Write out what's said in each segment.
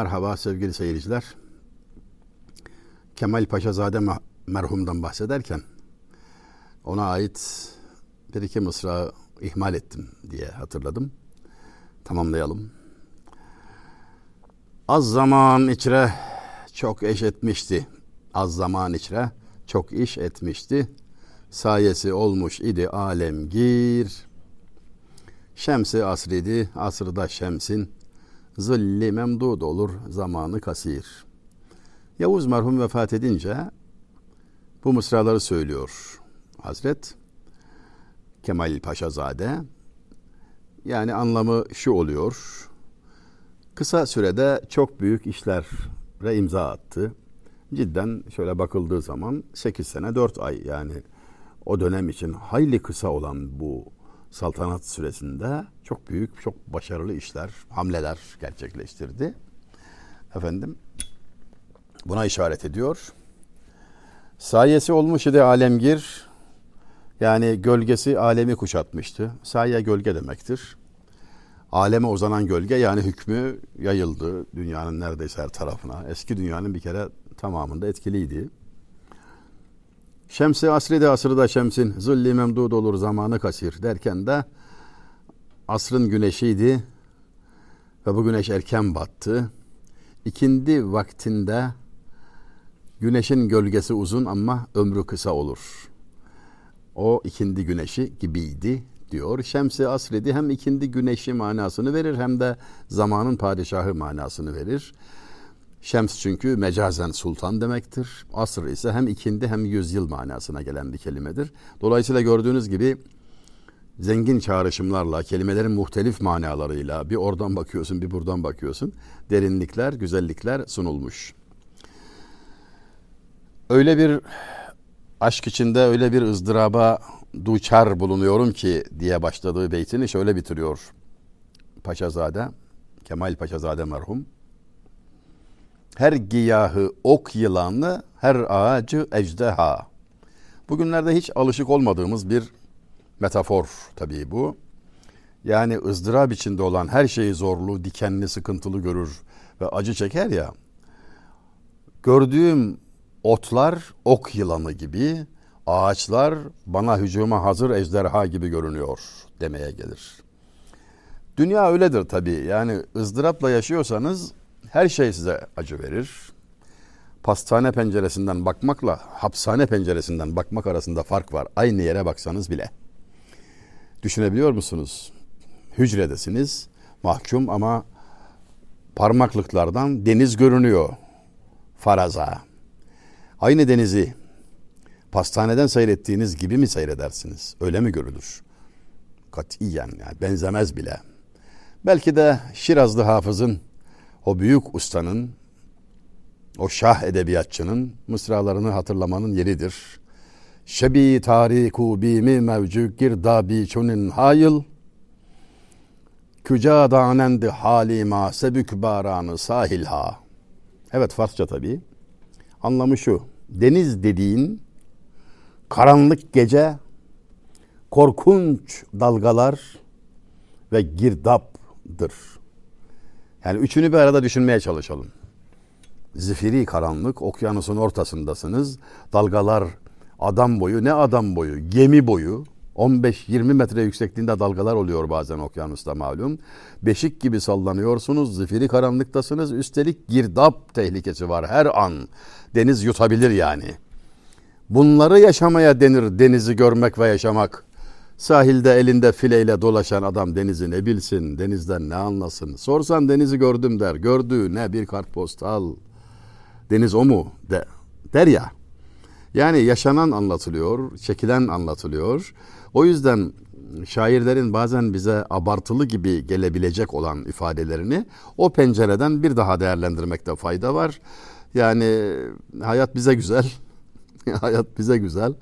Merhaba sevgili seyirciler. Kemal Paşazade merhumdan bahsederken ona ait bir iki mısra ihmal ettim diye hatırladım. Tamamlayalım. Az zaman içre çok eş etmişti. Az zaman içre çok iş etmişti. Sayesi olmuş idi alemgir. Şemsi asridi, asırda şemsin. Zilli memdud olur, zamanı kasir. Yavuz merhum vefat edince bu mısraları söylüyor Hazret Kemal Paşazade. Yani anlamı şu oluyor. Kısa sürede çok büyük işlere imza attı. Cidden şöyle bakıldığı zaman 8 sene 4 ay yani o dönem için hayli kısa olan bu saltanat süresinde çok büyük, çok başarılı işler, hamleler gerçekleştirdi. Efendim buna işaret ediyor. Sayesi olmuş idi alemgir. Yani gölgesi alemi kuşatmıştı. Saye gölge demektir. Aleme uzanan gölge yani hükmü yayıldı dünyanın neredeyse her tarafına. Eski dünyanın bir kere tamamında etkiliydi. Şemsi asri de asrı da şemsin, zilli memdud olur zamanı kasir derken de asrın güneşiydi ve bu güneş erken battı. İkindi vaktinde güneşin gölgesi uzun ama ömrü kısa olur. O ikindi güneşi gibiydi diyor. Şemsi asredi hem ikindi güneşi manasını verir hem de zamanın padişahı manasını verir. Şems çünkü mecazen sultan demektir. Asr ise hem ikindi hem yüzyıl manasına gelen bir kelimedir. Dolayısıyla gördüğünüz gibi zengin çağrışımlarla, kelimelerin muhtelif manalarıyla bir oradan bakıyorsun bir buradan bakıyorsun. Derinlikler, güzellikler sunulmuş. Öyle bir aşk içinde öyle bir ızdıraba duçar bulunuyorum ki diye başladığı beytini şöyle bitiriyor. Paşazade, Kemal Paşazade merhum her giyahı ok yılanı, her ağacı ejdeha. Bugünlerde hiç alışık olmadığımız bir metafor tabii bu. Yani ızdırap içinde olan her şeyi zorlu, dikenli, sıkıntılı görür ve acı çeker ya. Gördüğüm otlar ok yılanı gibi, ağaçlar bana hücuma hazır ejderha gibi görünüyor demeye gelir. Dünya öyledir tabii. Yani ızdırapla yaşıyorsanız her şey size acı verir. Pastane penceresinden bakmakla hapishane penceresinden bakmak arasında fark var. Aynı yere baksanız bile. Düşünebiliyor musunuz? Hücredesiniz, mahkum ama parmaklıklardan deniz görünüyor. Faraza. Aynı denizi pastaneden seyrettiğiniz gibi mi seyredersiniz? Öyle mi görülür? Katiyen yani benzemez bile. Belki de Şirazlı hafızın o büyük ustanın, o şah edebiyatçının mısralarını hatırlamanın yeridir. Şebi tariku bimi mevcu girdabi çunin hayıl, Küca danendi halima sebük baranı sahilha. Evet Farsça tabii. Anlamı şu. Deniz dediğin karanlık gece, korkunç dalgalar ve girdapdır. Yani üçünü bir arada düşünmeye çalışalım. Zifiri karanlık, okyanusun ortasındasınız. Dalgalar adam boyu, ne adam boyu, gemi boyu. 15-20 metre yüksekliğinde dalgalar oluyor bazen okyanusta malum. Beşik gibi sallanıyorsunuz, zifiri karanlıktasınız. Üstelik girdap tehlikesi var her an. Deniz yutabilir yani. Bunları yaşamaya denir denizi görmek ve yaşamak. Sahilde elinde fileyle dolaşan adam denizi ne bilsin, denizden ne anlasın. Sorsan denizi gördüm der. Gördüğü ne bir kartpostal. Deniz o mu de, der ya. Yani yaşanan anlatılıyor, çekilen anlatılıyor. O yüzden şairlerin bazen bize abartılı gibi gelebilecek olan ifadelerini o pencereden bir daha değerlendirmekte fayda var. Yani hayat bize güzel. hayat bize güzel.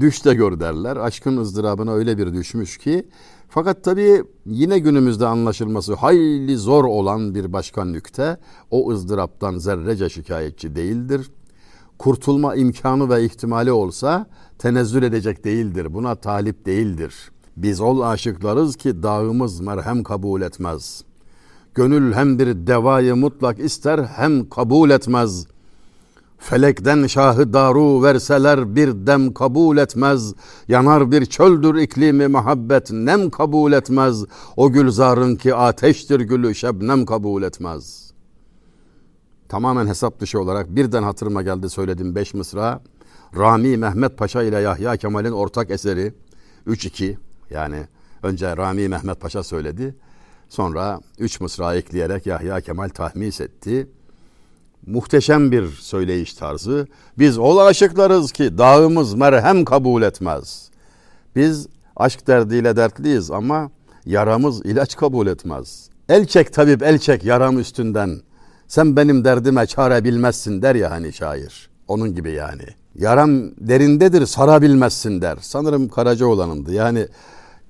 Düş de gör derler. Aşkın ızdırabına öyle bir düşmüş ki. Fakat tabii yine günümüzde anlaşılması hayli zor olan bir başka o ızdıraptan zerrece şikayetçi değildir. Kurtulma imkanı ve ihtimali olsa tenezzül edecek değildir. Buna talip değildir. Biz ol aşıklarız ki dağımız merhem kabul etmez. Gönül hem bir devayı mutlak ister hem kabul etmez. Felekten şahı daru verseler bir dem kabul etmez. Yanar bir çöldür iklimi muhabbet nem kabul etmez. O gülzarın ki ateştir gülü şebnem kabul etmez. Tamamen hesap dışı olarak birden hatırıma geldi söyledim beş mısra. Rami Mehmet Paşa ile Yahya Kemal'in ortak eseri 3-2 yani önce Rami Mehmet Paşa söyledi. Sonra üç mısra ekleyerek Yahya Kemal tahmis etti. Muhteşem bir söyleyiş tarzı. Biz ol aşıklarız ki dağımız merhem kabul etmez. Biz aşk derdiyle dertliyiz ama yaramız ilaç kabul etmez. El çek tabip el çek yaram üstünden. Sen benim derdime çare bilmezsin der ya hani şair. Onun gibi yani. Yaram derindedir sarabilmezsin der. Sanırım Karacaoğlan'ındı. Yani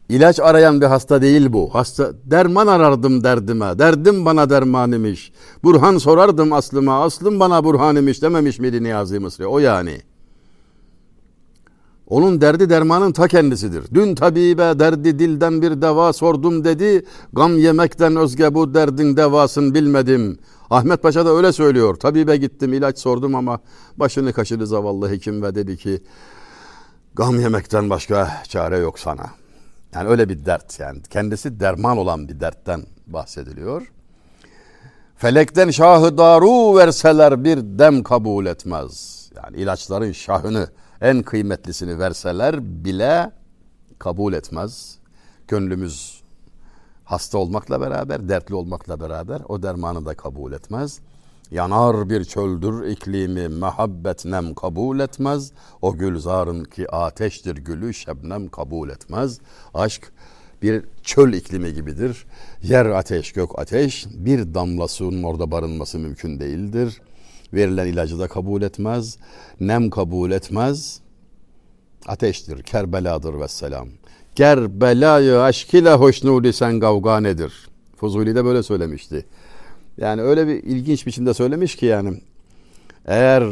İlaç arayan bir hasta değil bu. Hasta derman arardım derdime. Derdim bana derman imiş. Burhan sorardım aslıma. Aslım bana burhan imiş dememiş miydi Niyazi Mısri? O yani. Onun derdi dermanın ta kendisidir. Dün tabibe derdi dilden bir deva sordum dedi. Gam yemekten özge bu derdin devasın bilmedim. Ahmet Paşa da öyle söylüyor. Tabibe gittim ilaç sordum ama başını kaşıdı zavallı hekim ve dedi ki gam yemekten başka çare yok sana.'' Yani öyle bir dert yani kendisi derman olan bir dertten bahsediliyor. Felekten şahı daru verseler bir dem kabul etmez. Yani ilaçların şahını en kıymetlisini verseler bile kabul etmez. Gönlümüz hasta olmakla beraber, dertli olmakla beraber o dermanı da kabul etmez. Yanar bir çöldür iklimi mehabbet nem kabul etmez. O gülzarın ki ateştir gülü şebnem kabul etmez. Aşk bir çöl iklimi gibidir. Yer ateş, gök ateş. Bir damla suyun orada barınması mümkün değildir. Verilen ilacı da kabul etmez. Nem kabul etmez. Ateştir, Kerbeladır ve selam. Kerbelayı aşk ile hoşnudi sen gavga nedir? Fuzuli de böyle söylemişti. Yani öyle bir ilginç biçimde söylemiş ki yani eğer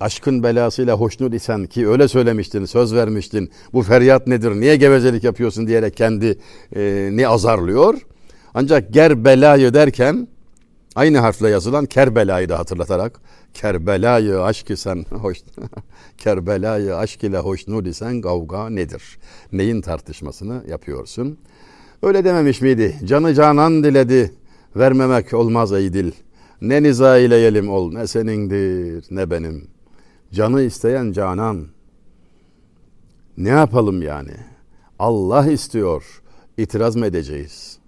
aşkın belasıyla hoşnut isen ki öyle söylemiştin, söz vermiştin. Bu feryat nedir? Niye gevezelik yapıyorsun diyerek kendi e, ne azarlıyor. Ancak ger belayı derken aynı harfle yazılan Kerbela'yı da hatırlatarak Kerbela'yı aşk isen hoş Kerbela'yı aşk ile hoşnut isen kavga nedir? Neyin tartışmasını yapıyorsun? Öyle dememiş miydi? Canı canan diledi Vermemek olmaz ey dil. Ne niza ile yelim ol ne senindir ne benim. Canı isteyen canan. Ne yapalım yani? Allah istiyor. İtiraz mı edeceğiz?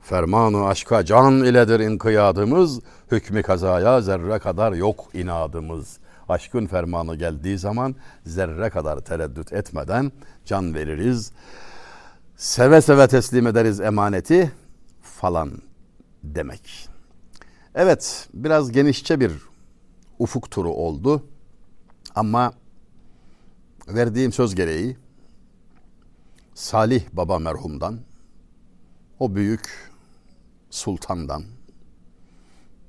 Fermanı aşka can iledir inkıyadımız. Hükmü kazaya zerre kadar yok inadımız. Aşkın fermanı geldiği zaman zerre kadar tereddüt etmeden can veririz. Seve seve teslim ederiz emaneti falan demek. Evet, biraz genişçe bir ufuk turu oldu. Ama verdiğim söz gereği Salih Baba merhumdan, o büyük sultandan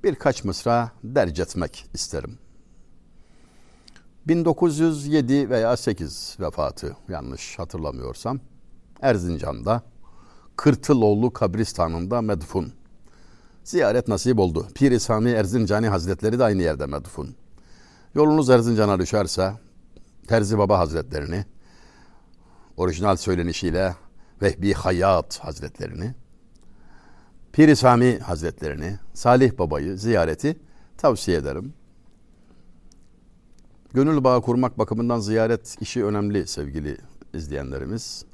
birkaç mısra derc etmek isterim. 1907 veya 8 vefatı yanlış hatırlamıyorsam Erzincan'da Kırtıloğlu kabristanında medfun ziyaret nasip oldu. Pir-i Sami Erzincani Hazretleri de aynı yerde medfun. Yolunuz Erzincan'a düşerse Terzi Baba Hazretlerini, orijinal söylenişiyle Vehbi Hayat Hazretlerini, Pir-i Sami Hazretlerini, Salih Baba'yı ziyareti tavsiye ederim. Gönül bağı kurmak bakımından ziyaret işi önemli sevgili izleyenlerimiz.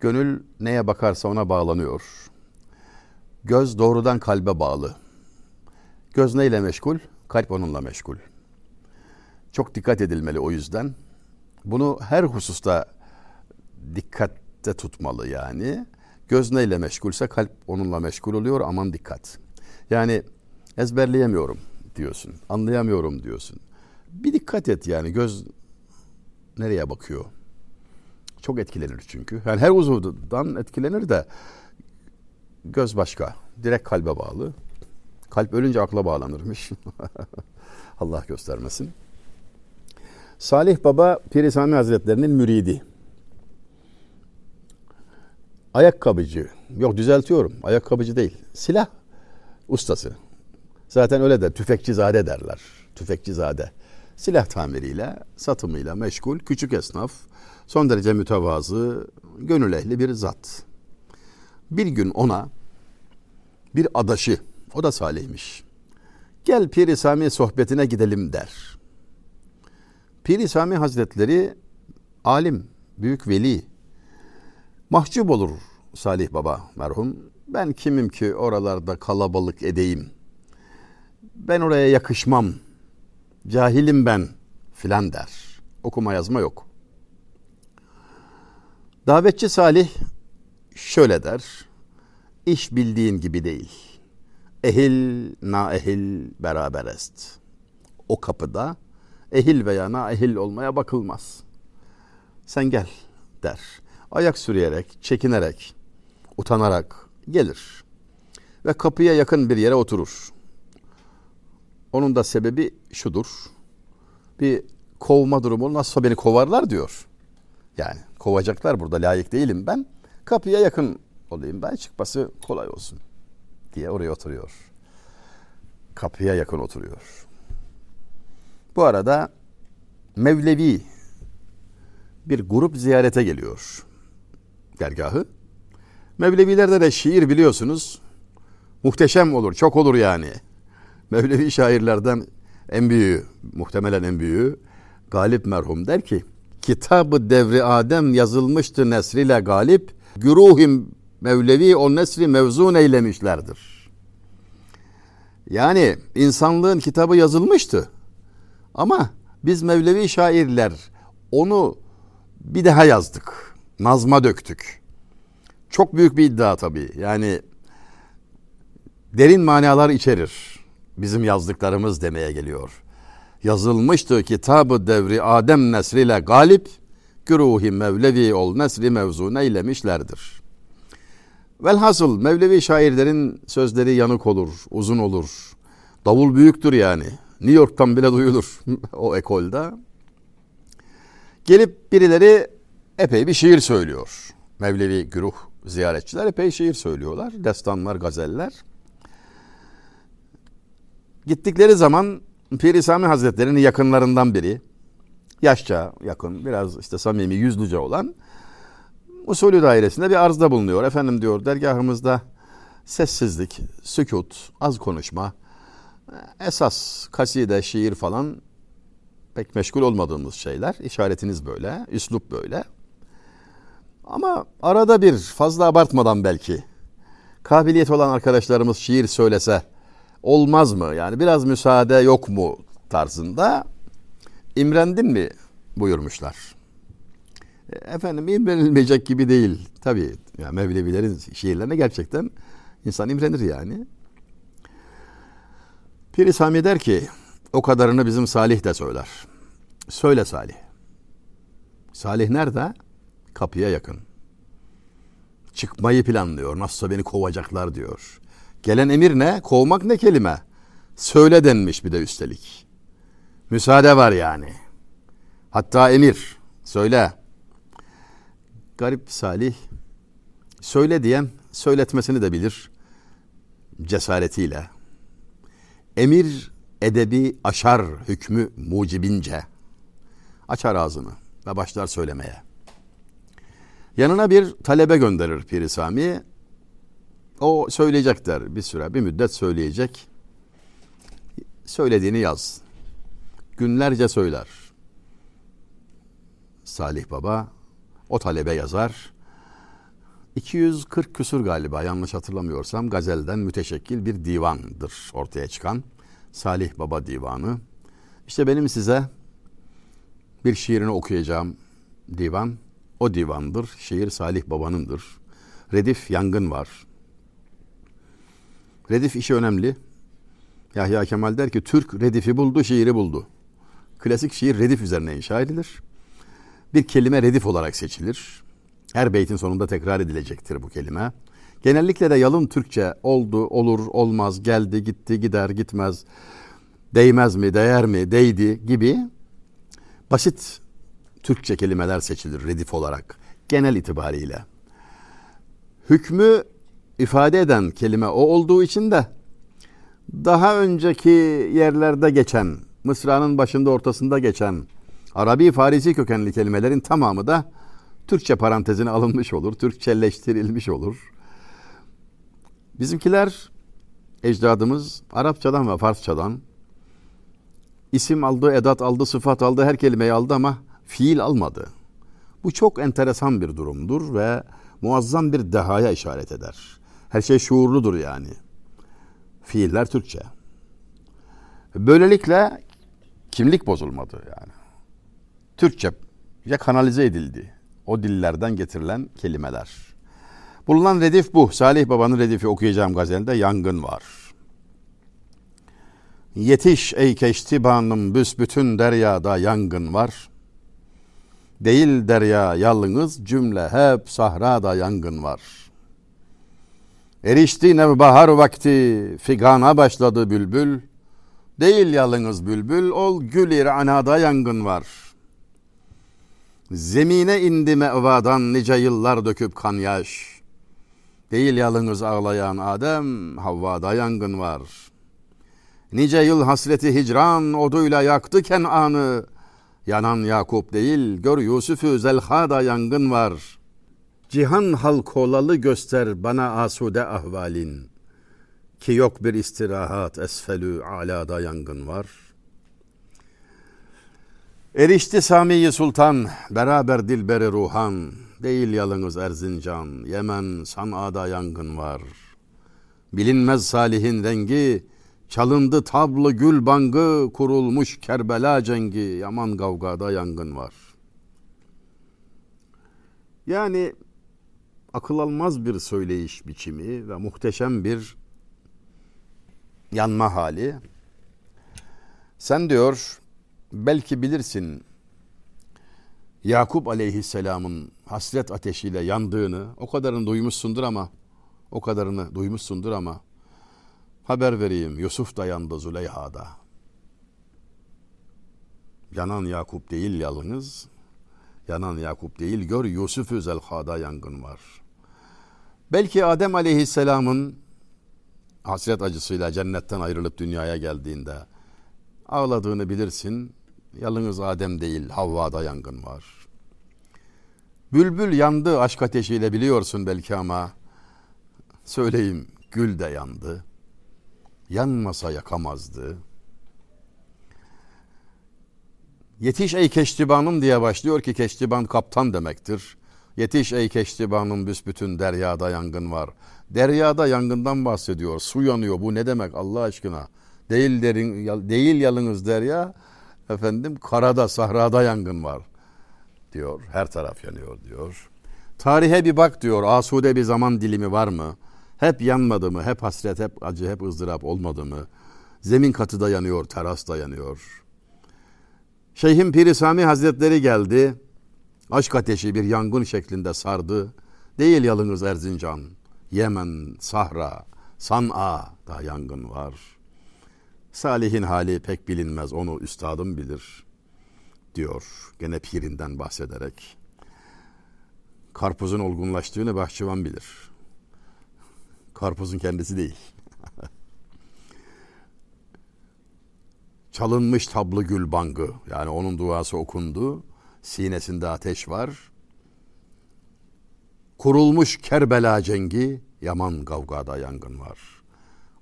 Gönül neye bakarsa ona bağlanıyor. Göz doğrudan kalbe bağlı. Göz neyle meşgul? Kalp onunla meşgul. Çok dikkat edilmeli o yüzden. Bunu her hususta dikkatte tutmalı yani. Göz neyle meşgulse kalp onunla meşgul oluyor aman dikkat. Yani ezberleyemiyorum diyorsun, anlayamıyorum diyorsun. Bir dikkat et yani göz nereye bakıyor? Çok etkilenir çünkü. Yani her uzuvdan etkilenir de Göz başka. Direkt kalbe bağlı. Kalp ölünce akla bağlanırmış. Allah göstermesin. Salih Baba Piri Sami Hazretlerinin müridi. Ayakkabıcı. Yok düzeltiyorum. Ayakkabıcı değil. Silah ustası. Zaten öyle de tüfekçizade derler. Tüfekçizade. Silah tamiriyle, satımıyla meşgul, küçük esnaf, son derece mütevazı, gönül ehli bir zat. Bir gün ona bir adaşı, o da salihmiş. Gel Pir-i Sami sohbetine gidelim der. Pir-i Sami Hazretleri alim, büyük veli. Mahcup olur Salih Baba merhum. Ben kimim ki oralarda kalabalık edeyim. Ben oraya yakışmam. Cahilim ben filan der. Okuma yazma yok. Davetçi Salih şöyle der. İş bildiğin gibi değil. Ehil na ehil beraber est. O kapıda ehil veya na ehil olmaya bakılmaz. Sen gel der. Ayak sürüyerek, çekinerek, utanarak gelir. Ve kapıya yakın bir yere oturur. Onun da sebebi şudur. Bir kovma durumu nasılsa beni kovarlar diyor. Yani kovacaklar burada layık değilim ben. Kapıya yakın olayım ben çıkması kolay olsun diye oraya oturuyor. Kapıya yakın oturuyor. Bu arada Mevlevi bir grup ziyarete geliyor dergahı. Mevlevilerde de şiir biliyorsunuz muhteşem olur, çok olur yani. Mevlevi şairlerden en büyüğü, muhtemelen en büyüğü Galip merhum der ki Kitabı devri Adem yazılmıştı nesriyle galip, güruhim Mevlevi o nesri mevzun eylemişlerdir. Yani insanlığın kitabı yazılmıştı. Ama biz Mevlevi şairler onu bir daha yazdık. Nazma döktük. Çok büyük bir iddia tabii. Yani derin manalar içerir. Bizim yazdıklarımız demeye geliyor. Yazılmıştı kitabı devri Adem nesriyle galip, güruhi Mevlevi ol nesri mevzu eylemişlerdir. Velhasıl Mevlevi şairlerin sözleri yanık olur, uzun olur. Davul büyüktür yani. New York'tan bile duyulur o ekolda. Gelip birileri epey bir şiir söylüyor. Mevlevi güruh ziyaretçiler epey şiir söylüyorlar. Destanlar, gazeller. Gittikleri zaman Piri Sami Hazretleri'nin yakınlarından biri, yaşça yakın, biraz işte samimi, yüzlüce olan usulü dairesinde bir arzda bulunuyor. Efendim diyor dergahımızda sessizlik, sükut, az konuşma, esas kaside, şiir falan pek meşgul olmadığımız şeyler. İşaretiniz böyle, üslup böyle. Ama arada bir fazla abartmadan belki kabiliyet olan arkadaşlarımız şiir söylese olmaz mı? Yani biraz müsaade yok mu tarzında imrendin mi buyurmuşlar. E, efendim imrenilmeyecek gibi değil. Tabii yani Mevlevilerin şiirlerine gerçekten insan imrenir yani. Piri Sami der ki o kadarını bizim Salih de söyler. Söyle Salih. Salih nerede? Kapıya yakın. Çıkmayı planlıyor. Nasılsa beni kovacaklar diyor. Gelen emir ne? Kovmak ne kelime? Söyle denmiş bir de üstelik. Müsaade var yani. Hatta emir. Söyle. Garip Salih. Söyle diyen söyletmesini de bilir. Cesaretiyle. Emir edebi aşar hükmü mucibince. Açar ağzını ve başlar söylemeye. Yanına bir talebe gönderir Piri Sami. O söyleyecek der bir süre, bir müddet söyleyecek. Söylediğini yaz. Günlerce söyler. Salih Baba o talebe yazar. 240 küsur galiba yanlış hatırlamıyorsam gazelden müteşekkil bir divandır ortaya çıkan. Salih Baba divanı. İşte benim size bir şiirini okuyacağım divan. O divandır. Şiir Salih Baba'nındır. Redif yangın var. Redif işi önemli. Yahya Kemal der ki Türk redifi buldu, şiiri buldu. Klasik şiir redif üzerine inşa edilir. Bir kelime redif olarak seçilir. Her beytin sonunda tekrar edilecektir bu kelime. Genellikle de yalın Türkçe oldu, olur, olmaz, geldi, gitti, gider, gitmez, değmez mi, değer mi, değdi gibi basit Türkçe kelimeler seçilir redif olarak genel itibariyle. Hükmü ifade eden kelime o olduğu için de Daha önceki yerlerde geçen, Mısra'nın başında ortasında geçen Arabi Farisi kökenli kelimelerin tamamı da Türkçe parantezine alınmış olur, Türkçeleştirilmiş olur. Bizimkiler, ecdadımız Arapçadan ve Farsçadan isim aldı, edat aldı, sıfat aldı, her kelimeyi aldı ama fiil almadı. Bu çok enteresan bir durumdur ve muazzam bir dehaya işaret eder. Her şey şuurludur yani. Fiiller Türkçe. Böylelikle kimlik bozulmadı yani. Türkçe ya kanalize edildi. O dillerden getirilen kelimeler. Bulunan redif bu. Salih Baba'nın redifi okuyacağım gazelinde yangın var. Yetiş ey keştibanım büsbütün deryada yangın var. Değil derya yalnız cümle hep sahrada yangın var. Erişti nevbahar vakti figana başladı bülbül. Değil yalnız bülbül ol gül iranada yangın var. Zemine indi mevadan nice yıllar döküp kan yaş. Değil yalnız ağlayan Adem Havva'da yangın var. Nice yıl hasreti hicran oduyla yaktı Kenan'ı. Yanan Yakup değil, gör Yusuf'u Zelha'da yangın var. Cihan halk olalı göster bana asude ahvalin. Ki yok bir istirahat esfelü alada yangın var. Erişti Samiyi Sultan, beraber dilberi ruhan. Değil yalınız Erzincan, Yemen, San'a'da yangın var. Bilinmez salihin rengi, Çalındı tablı gül bangı, kurulmuş Kerbela cengi, yaman kavgada yangın var. Yani akıl almaz bir söyleyiş biçimi ve muhteşem bir yanma hali. Sen diyor, belki bilirsin Yakup aleyhisselamın hasret ateşiyle yandığını, o kadarını duymuşsundur ama, o kadarını duymuşsundur ama, Haber vereyim Yusuf da yandı Züleyha'da. Yanan Yakup değil yalnız. Yanan Yakup değil gör Yusuf-ü Zelha'da yangın var. Belki Adem aleyhisselamın hasret acısıyla cennetten ayrılıp dünyaya geldiğinde ağladığını bilirsin. Yalnız Adem değil Havva'da yangın var. Bülbül yandı aşk ateşiyle biliyorsun belki ama söyleyeyim gül de yandı yanmasa yakamazdı. Yetiş ey keştibanım diye başlıyor ki keştiban kaptan demektir. Yetiş ey keştibanım büsbütün deryada yangın var. Deryada yangından bahsediyor. Su yanıyor. Bu ne demek Allah aşkına? Değil derin, değil yalınız derya. Efendim karada, sahrada yangın var diyor. Her taraf yanıyor diyor. Tarihe bir bak diyor. Asude bir zaman dilimi var mı? Hep yanmadı mı? Hep hasret, hep acı, hep ızdırap olmadı mı? Zemin katı da yanıyor, teras da yanıyor. Şeyhim Piri Sami Hazretleri geldi. Aşk ateşi bir yangın şeklinde sardı. Değil yalınız Erzincan. Yemen, Sahra, San'a da yangın var. Salih'in hali pek bilinmez, onu üstadım bilir diyor gene pirinden bahsederek. Karpuzun olgunlaştığını bahçıvan bilir. Karpuzun kendisi değil. Çalınmış tablı gül bangı. Yani onun duası okundu. Sinesinde ateş var. Kurulmuş Kerbela cengi. Yaman kavgada yangın var.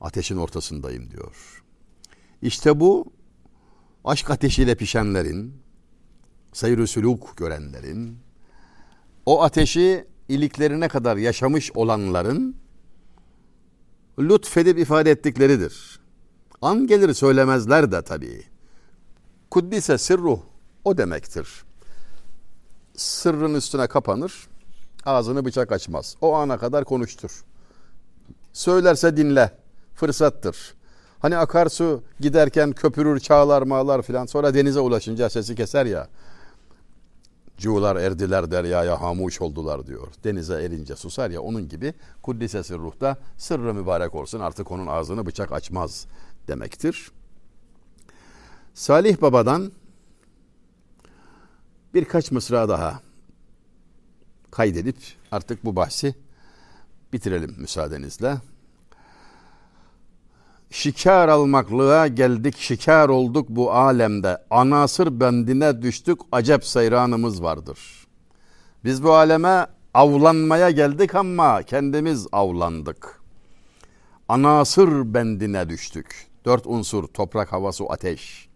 Ateşin ortasındayım diyor. İşte bu aşk ateşiyle pişenlerin, seyr süluk görenlerin, o ateşi iliklerine kadar yaşamış olanların lütfedip ifade ettikleridir. An gelir söylemezler de tabii. Kuddise sırruh o demektir. Sırrın üstüne kapanır, ağzını bıçak açmaz. O ana kadar konuştur. Söylerse dinle, fırsattır. Hani akarsu giderken köpürür, çağlar, mağlar filan. Sonra denize ulaşınca sesi keser ya. Cuğlar erdiler deryaya hamuş oldular diyor. Denize erince susar ya onun gibi kuddisesi ruhta sırrı mübarek olsun artık onun ağzını bıçak açmaz demektir. Salih Baba'dan birkaç mısra daha kaydedip artık bu bahsi bitirelim müsaadenizle. şikar almaklığa geldik, şikar olduk bu alemde. Anasır bendine düştük, acep seyranımız vardır. Biz bu aleme avlanmaya geldik ama kendimiz avlandık. Anasır bendine düştük. Dört unsur, toprak, hava, su, ateş.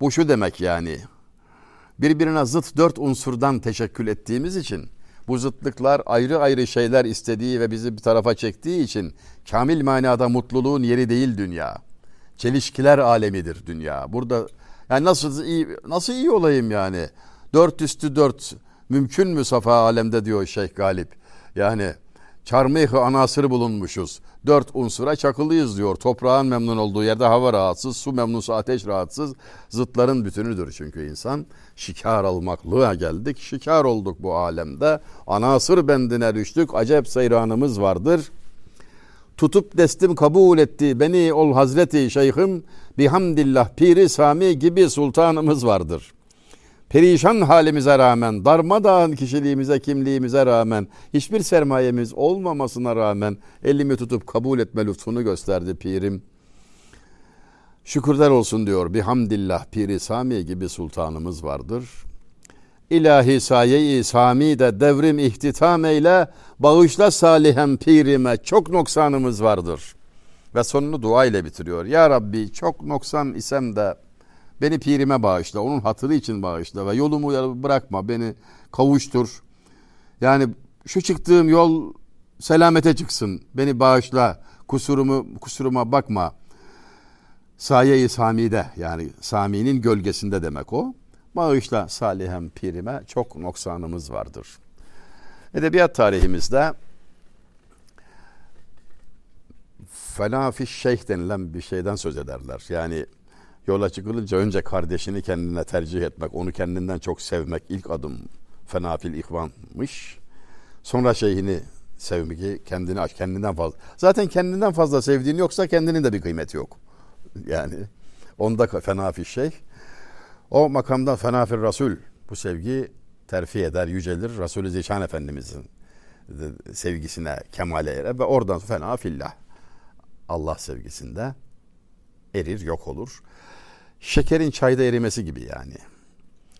Bu şu demek yani. Birbirine zıt dört unsurdan teşekkül ettiğimiz için bu zıtlıklar ayrı ayrı şeyler istediği ve bizi bir tarafa çektiği için kamil manada mutluluğun yeri değil dünya. Çelişkiler alemidir dünya. Burada yani nasıl iyi nasıl iyi olayım yani? Dört üstü dört mümkün mü safa alemde diyor Şeyh Galip. Yani çarmıh anasır bulunmuşuz. Dört unsura çakılıyız diyor. Toprağın memnun olduğu yerde hava rahatsız, su memnunsa ateş rahatsız. Zıtların bütünüdür çünkü insan. Şikar almaklığa geldik, şikar olduk bu alemde. Anasır bendine düştük, acep seyranımız vardır. Tutup destim kabul etti beni ol Hazreti Şeyhim. Bihamdillah piri sami gibi sultanımız vardır.'' Perişan halimize rağmen, darmadağın kişiliğimize, kimliğimize rağmen, hiçbir sermayemiz olmamasına rağmen elimi tutup kabul etme lütfunu gösterdi pirim. Şükürler olsun diyor. Bihamdillah Piri Sami gibi sultanımız vardır. İlahi saye-i Sami de devrim ihtitam eyle, bağışla salihem pirime çok noksanımız vardır. Ve sonunu dua ile bitiriyor. Ya Rabbi çok noksan isem de Beni pirime bağışla, onun hatırı için bağışla ve yolumu bırakma, beni kavuştur. Yani şu çıktığım yol selamete çıksın, beni bağışla, kusurumu kusuruma bakma. Saye-i Sami'de yani Sami'nin gölgesinde demek o. Bağışla salihem pirime çok noksanımız vardır. Edebiyat tarihimizde felafiş şeyh denilen bir şeyden söz ederler. Yani yola çıkılınca önce kardeşini kendine tercih etmek, onu kendinden çok sevmek ilk adım fenafil ihvanmış. Sonra şeyhini sevmeyi kendini aç, kendinden fazla. Zaten kendinden fazla sevdiğin yoksa kendinin de bir kıymeti yok. Yani onda fenafil şey. O makamda fenafil Rasul bu sevgi terfi eder, yücelir. Resulü Zişan Efendimizin sevgisine kemale erer ve oradan fena fillah Allah sevgisinde erir, yok olur. Şekerin çayda erimesi gibi yani.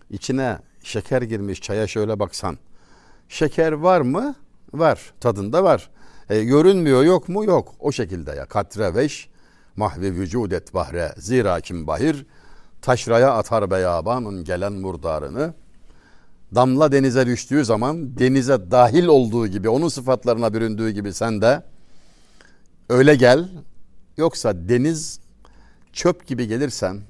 İçine şeker girmiş çaya şöyle baksan. Şeker var mı? Var. Tadında var. E, görünmüyor yok mu? Yok. O şekilde ya. Katre veş mahvi vücudet bahre zira kim bahir taşraya atar beyabanın gelen murdarını damla denize düştüğü zaman denize dahil olduğu gibi onun sıfatlarına büründüğü gibi sen de öyle gel yoksa deniz çöp gibi gelirsen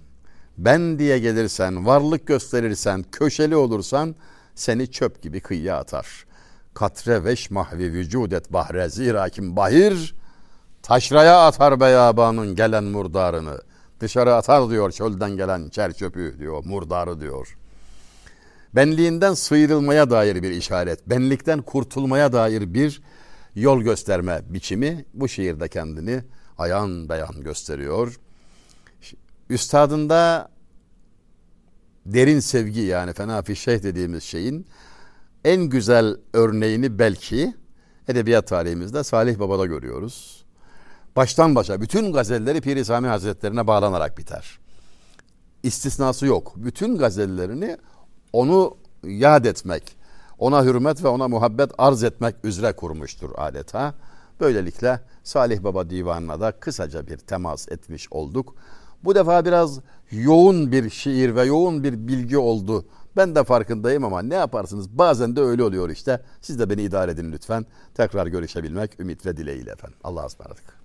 ben diye gelirsen, varlık gösterirsen, köşeli olursan seni çöp gibi kıyıya atar. Katre veş mahvi vücudet bahre zira kim bahir taşraya atar beyabanın gelen murdarını. Dışarı atar diyor çölden gelen çer çöpü diyor, murdarı diyor. Benliğinden sıyrılmaya dair bir işaret, benlikten kurtulmaya dair bir yol gösterme biçimi bu şiirde kendini ayan beyan gösteriyor üstadında derin sevgi yani fena şeyh dediğimiz şeyin en güzel örneğini belki edebiyat tarihimizde Salih Baba'da görüyoruz. Baştan başa bütün gazelleri Piri Sami Hazretlerine bağlanarak biter. İstisnası yok. Bütün gazellerini onu yad etmek, ona hürmet ve ona muhabbet arz etmek üzere kurmuştur adeta. Böylelikle Salih Baba divanına da kısaca bir temas etmiş olduk. Bu defa biraz yoğun bir şiir ve yoğun bir bilgi oldu. Ben de farkındayım ama ne yaparsınız? Bazen de öyle oluyor işte. Siz de beni idare edin lütfen. Tekrar görüşebilmek ümit ve dileğiyle efendim. Allah'a ısmarladık.